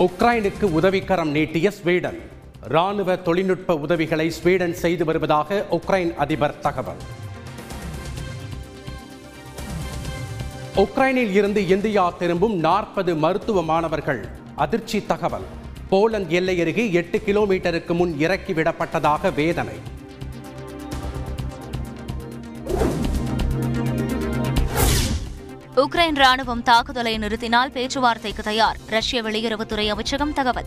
உக்ரைனுக்கு உதவிக்கரம் நீட்டிய ஸ்வீடன். ராணுவ தொழில்நுட்ப உதவிகளை ஸ்வீடன் செய்து வருவதாக உக்ரைன் அதிபர் தகவல். உக்ரைனில் இருந்து இந்தியா திரும்பும் நாற்பது மருத்துவ மாணவர்கள். அதிர்ச்சி தகவல். போலந்து எல்லை அருகே எட்டு கிலோமீட்டருக்கு முன் இறக்கிவிடப்பட்டதாக வேதனை. உக்ரைன் ராணுவம் தாக்குதலை நிறுத்தினால் பேச்சுவார்த்தைக்கு தயார். ரஷ்ய வெளியுறவுத்துறை அமைச்சகம் தகவல்.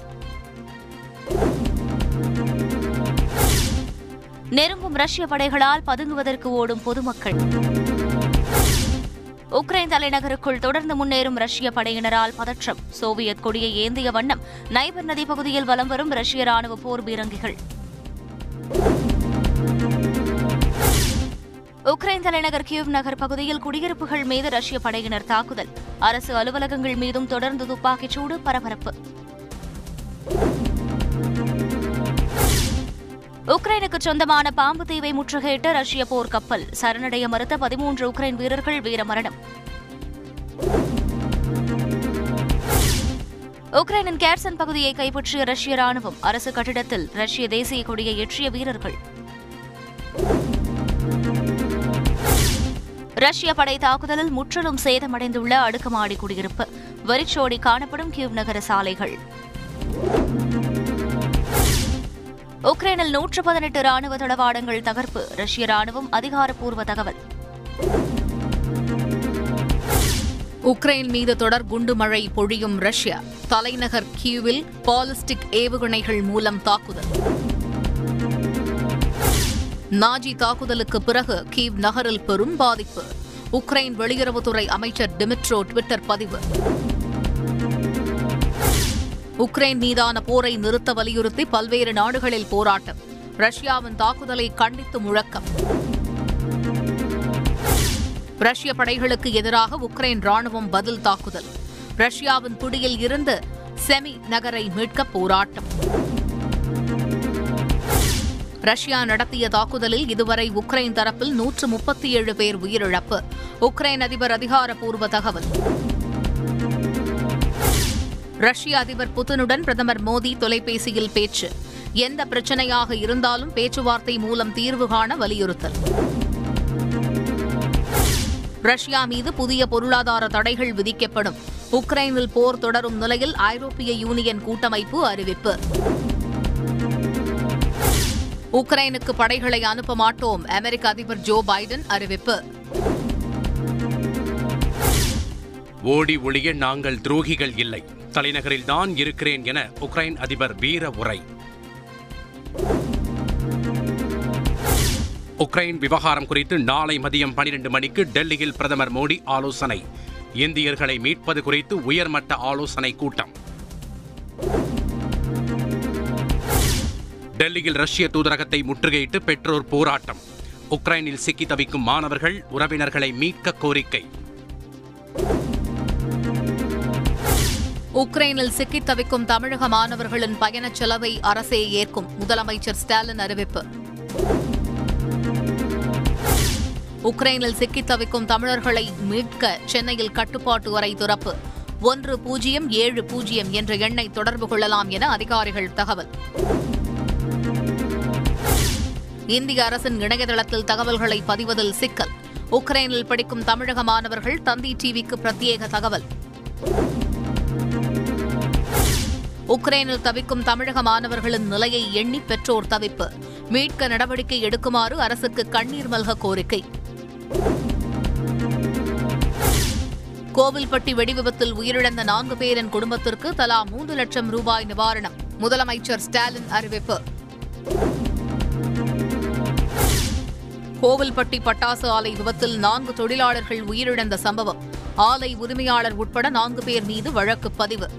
நெருங்கும் ரஷ்ய படைகளால் பதுங்குவதற்கு ஓடும் பொதுமக்கள். உக்ரைன் தலைநகருக்குள் தொடர்ந்து முன்னேறும் ரஷ்ய படையினரால் பதற்றம். சோவியத் கொடியை ஏந்திய வண்ணம் நைபர் நதி பகுதியில் வலம் வரும் ரஷ்ய ராணுவ போர் பீரங்கிகள். உக்ரைன் தலைநகர் கியூவ் நகர் பகுதியில் குடியிருப்புகள் மீது ரஷ்ய படையினர் தாக்குதல். அரசு அலுவலகங்கள் மீதும் தொடர்ந்து துப்பாக்கிச் சூடு பரபரப்பு. உக்ரைனுக்கு சொந்தமான பாம்பு தீவை முற்றுகையிட்ட ரஷ்ய போர் கப்பல். சரணடைய மறுத்த பதிமூன்று உக்ரைன் வீரர்கள் வீரமரணம். உக்ரைனின் கேர்சன் பகுதியை கைப்பற்றிய ரஷ்ய ராணுவம் அரசு கட்டிடத்தில் ரஷ்ய தேசிய கொடியை ஏற்றிய வீரர்கள். ரஷ்ய படை தாக்குதலில் முற்றிலும் சேதமடைந்துள்ள அடுக்குமாடி குடியிருப்பு. வரிச்சோடி காணப்படும் கியூவ் நகர சாலைகள். உக்ரைனில் நூற்று பதினெட்டு ராணுவ தளவாடங்கள் தகர்ப்பு. ரஷ்ய ராணுவம் அதிகாரப்பூர்வ தகவல். உக்ரைன் மீது தொடர் குண்டு மழை பொழியும் ரஷ்யா. தலைநகர் கியூவில் பாலிஸ்டிக் ஏவுகணைகள் மூலம் தாக்குதல். நாஜி தாக்குதலுக்கு பிறகு கீவ் நகரில் பெரும் பாதிப்பு. உக்ரைன் வெளியுறவுத்துறை அமைச்சர் டிமிட்ரோ ட்விட்டர் பதிவு. உக்ரைன் மீதான போரை நிறுத்த வலியுறுத்தி பல்வேறு நாடுகளில் போராட்டம். ரஷ்யாவின் தாக்குதலை கண்டித்து முழக்கம். ரஷ்ய படைகளுக்கு எதிராக உக்ரைன் ராணுவம் பதில் தாக்குதல். ரஷ்யாவின் பிடியில் இருந்து செமி நகரை மீட்க போராட்டம். ரஷ்யா நடத்திய தாக்குதலில் இதுவரை உக்ரைன் தரப்பில் நூற்று முப்பத்தி ஏழு பேர் உயிரிழப்பு. உக்ரைன் அதிபர் அதிகாரப்பூர்வ தகவல். ரஷ்ய அதிபர் புதினுடன் பிரதமர் மோடி தொலைபேசியில் பேச்சு. எந்த பிரச்சனையாக இருந்தாலும் பேச்சுவார்த்தை மூலம் தீர்வு காண வலியுறுத்தல். ரஷ்யா மீது புதிய பொருளாதார தடைகள் விதிக்கப்படும். உக்ரைனில் போர் தொடரும் நிலையில் ஐரோப்பிய யூனியன் கூட்டமைப்பு அறிவிப்பு. உக்ரைனுக்கு படைகளை அனுப்ப மாட்டோம் அமெரிக்க அதிபர் ஜோ பைடன் அறிவிப்பு. ஓடி ஒளிய நாங்கள் துரோகிகள் இல்லை. தலைநகரில் தான் இருக்கிறேன் என உக்ரைன் அதிபர் வீர உரை. உக்ரைன் விவகாரம் குறித்து நாளை மதியம் பனிரெண்டு மணிக்கு டெல்லியில் பிரதமர் மோடி ஆலோசனை. இந்தியர்களை மீட்பது குறித்து உயர்மட்ட ஆலோசனை கூட்டம். டெல்லியில் ரஷ்ய தூதரகத்தை முற்றுகையிட்டு பெற்றோர் போராட்டம். உக்ரைனில் சிக்கி தவிக்கும் மாணவர்கள் உறவினர்களை மீட்க கோரிக்கை. உக்ரைனில் சிக்கி தவிக்கும் தமிழக மாணவர்களின் பயணச் செலவை அரசே ஏற்கும் முதலமைச்சர் ஸ்டாலின் அறிவிப்பு. உக்ரைனில் சிக்கி தவிக்கும் தமிழர்களை மீட்க சென்னையில் கட்டுப்பாட்டு அறை துறப்பு. ஒன்று பூஜ்ஜியம் ஏழு பூஜ்ஜியம் என்ற எண்ணை தொடர்பு கொள்ளலாம் என அதிகாரிகள் தகவல். இந்திய அரசின் இணையதளத்தில் தகவல்களை பதிவதில் சிக்கல். உக்ரைனில் படிக்கும் தமிழக மாணவர்கள் தந்தி டிவிக்கு பிரத்யேக தகவல். உக்ரைனில் தவிக்கும் தமிழக மாணவர்களின் நிலையை எண்ணி பெற்றோர் தவிப்பு. மீட்க நடவடிக்கை எடுக்குமாறு அரசுக்கு கண்ணீர் மல்க கோரிக்கை. கோவில்பட்டி வெடிவிபத்தில் உயிரிழந்த நான்கு பேரின் குடும்பத்திற்கு தலா மூன்று லட்சம் ரூபாய் நிவாரணம். முதலமைச்சர் ஸ்டாலின் அறிவிப்பு. கோவில்பட்டி பட்டாசு ஆலை விபத்தில் நான்கு தொழிலாளர்கள் உயிரிழந்த சம்பவம். ஆலை உரிமையாளர் உட்பட நான்கு பேர் மீது வழக்கு பதிவு.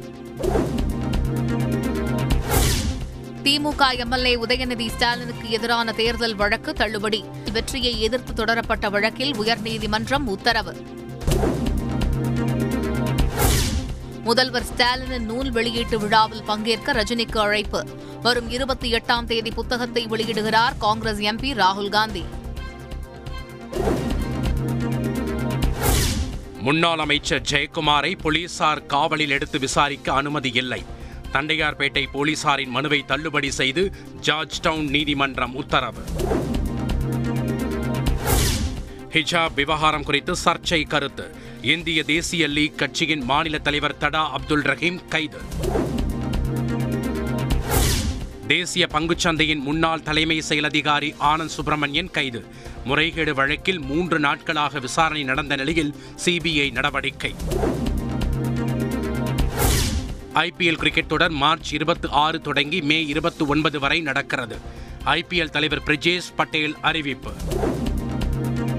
திமுக எம்எல்ஏ உதயநிதி ஸ்டாலினுக்கு எதிரான தேர்தல் வழக்கு தள்ளுபடி. வெற்றியை எதிர்த்து தொடரப்பட்ட வழக்கில் உயர்நீதிமன்றம் உத்தரவு. முதல்வர் ஸ்டாலினின் நூல் வெளியீட்டு விழாவில் பங்கேற்க ரஜினிக்கு அழைப்பு. வரும் இருபத்தி எட்டாம் தேதி புத்தகத்தை வெளியிடுகிறார் காங்கிரஸ் எம்பி ராகுல் காந்தி. முன்னாள் அமைச்சர் ஜெயக்குமாரை போலீசார் காவலில் எடுத்து விசாரிக்க அனுமதி இல்லை. தண்டையார்பேட்டை போலீசாரின் மனுவை தள்ளுபடி செய்து ஜார்ஜ் டவுன் நீதிமன்றம் உத்தரவு. ஹிஜாப் விவகாரம் குறித்து சர்ச்சை கருத்து. இந்திய தேசிய லீக் கட்சியின் மாநில தலைவர் தடா அப்துல் ரஹீம் கைது. தேசிய பங்குச்சந்தையின் முன்னாள் தலைமை செயல் அதிகாரி ஆனந்த் சுப்பிரமணியன் கைது. முறைகேடு வழக்கில் மூன்று நாட்களாக விசாரணை நடந்த நிலையில் சிபிஐ நடவடிக்கை. ஐபிஎல் கிரிக்கெட் தொடர் மார்ச் இருபத்தி ஆறு தொடங்கி மே இருபத்தி ஒன்பது வரை நடக்கிறது. ஐபிஎல் தலைவர் பிரிஜேஷ் பட்டேல் அறிவிப்பு.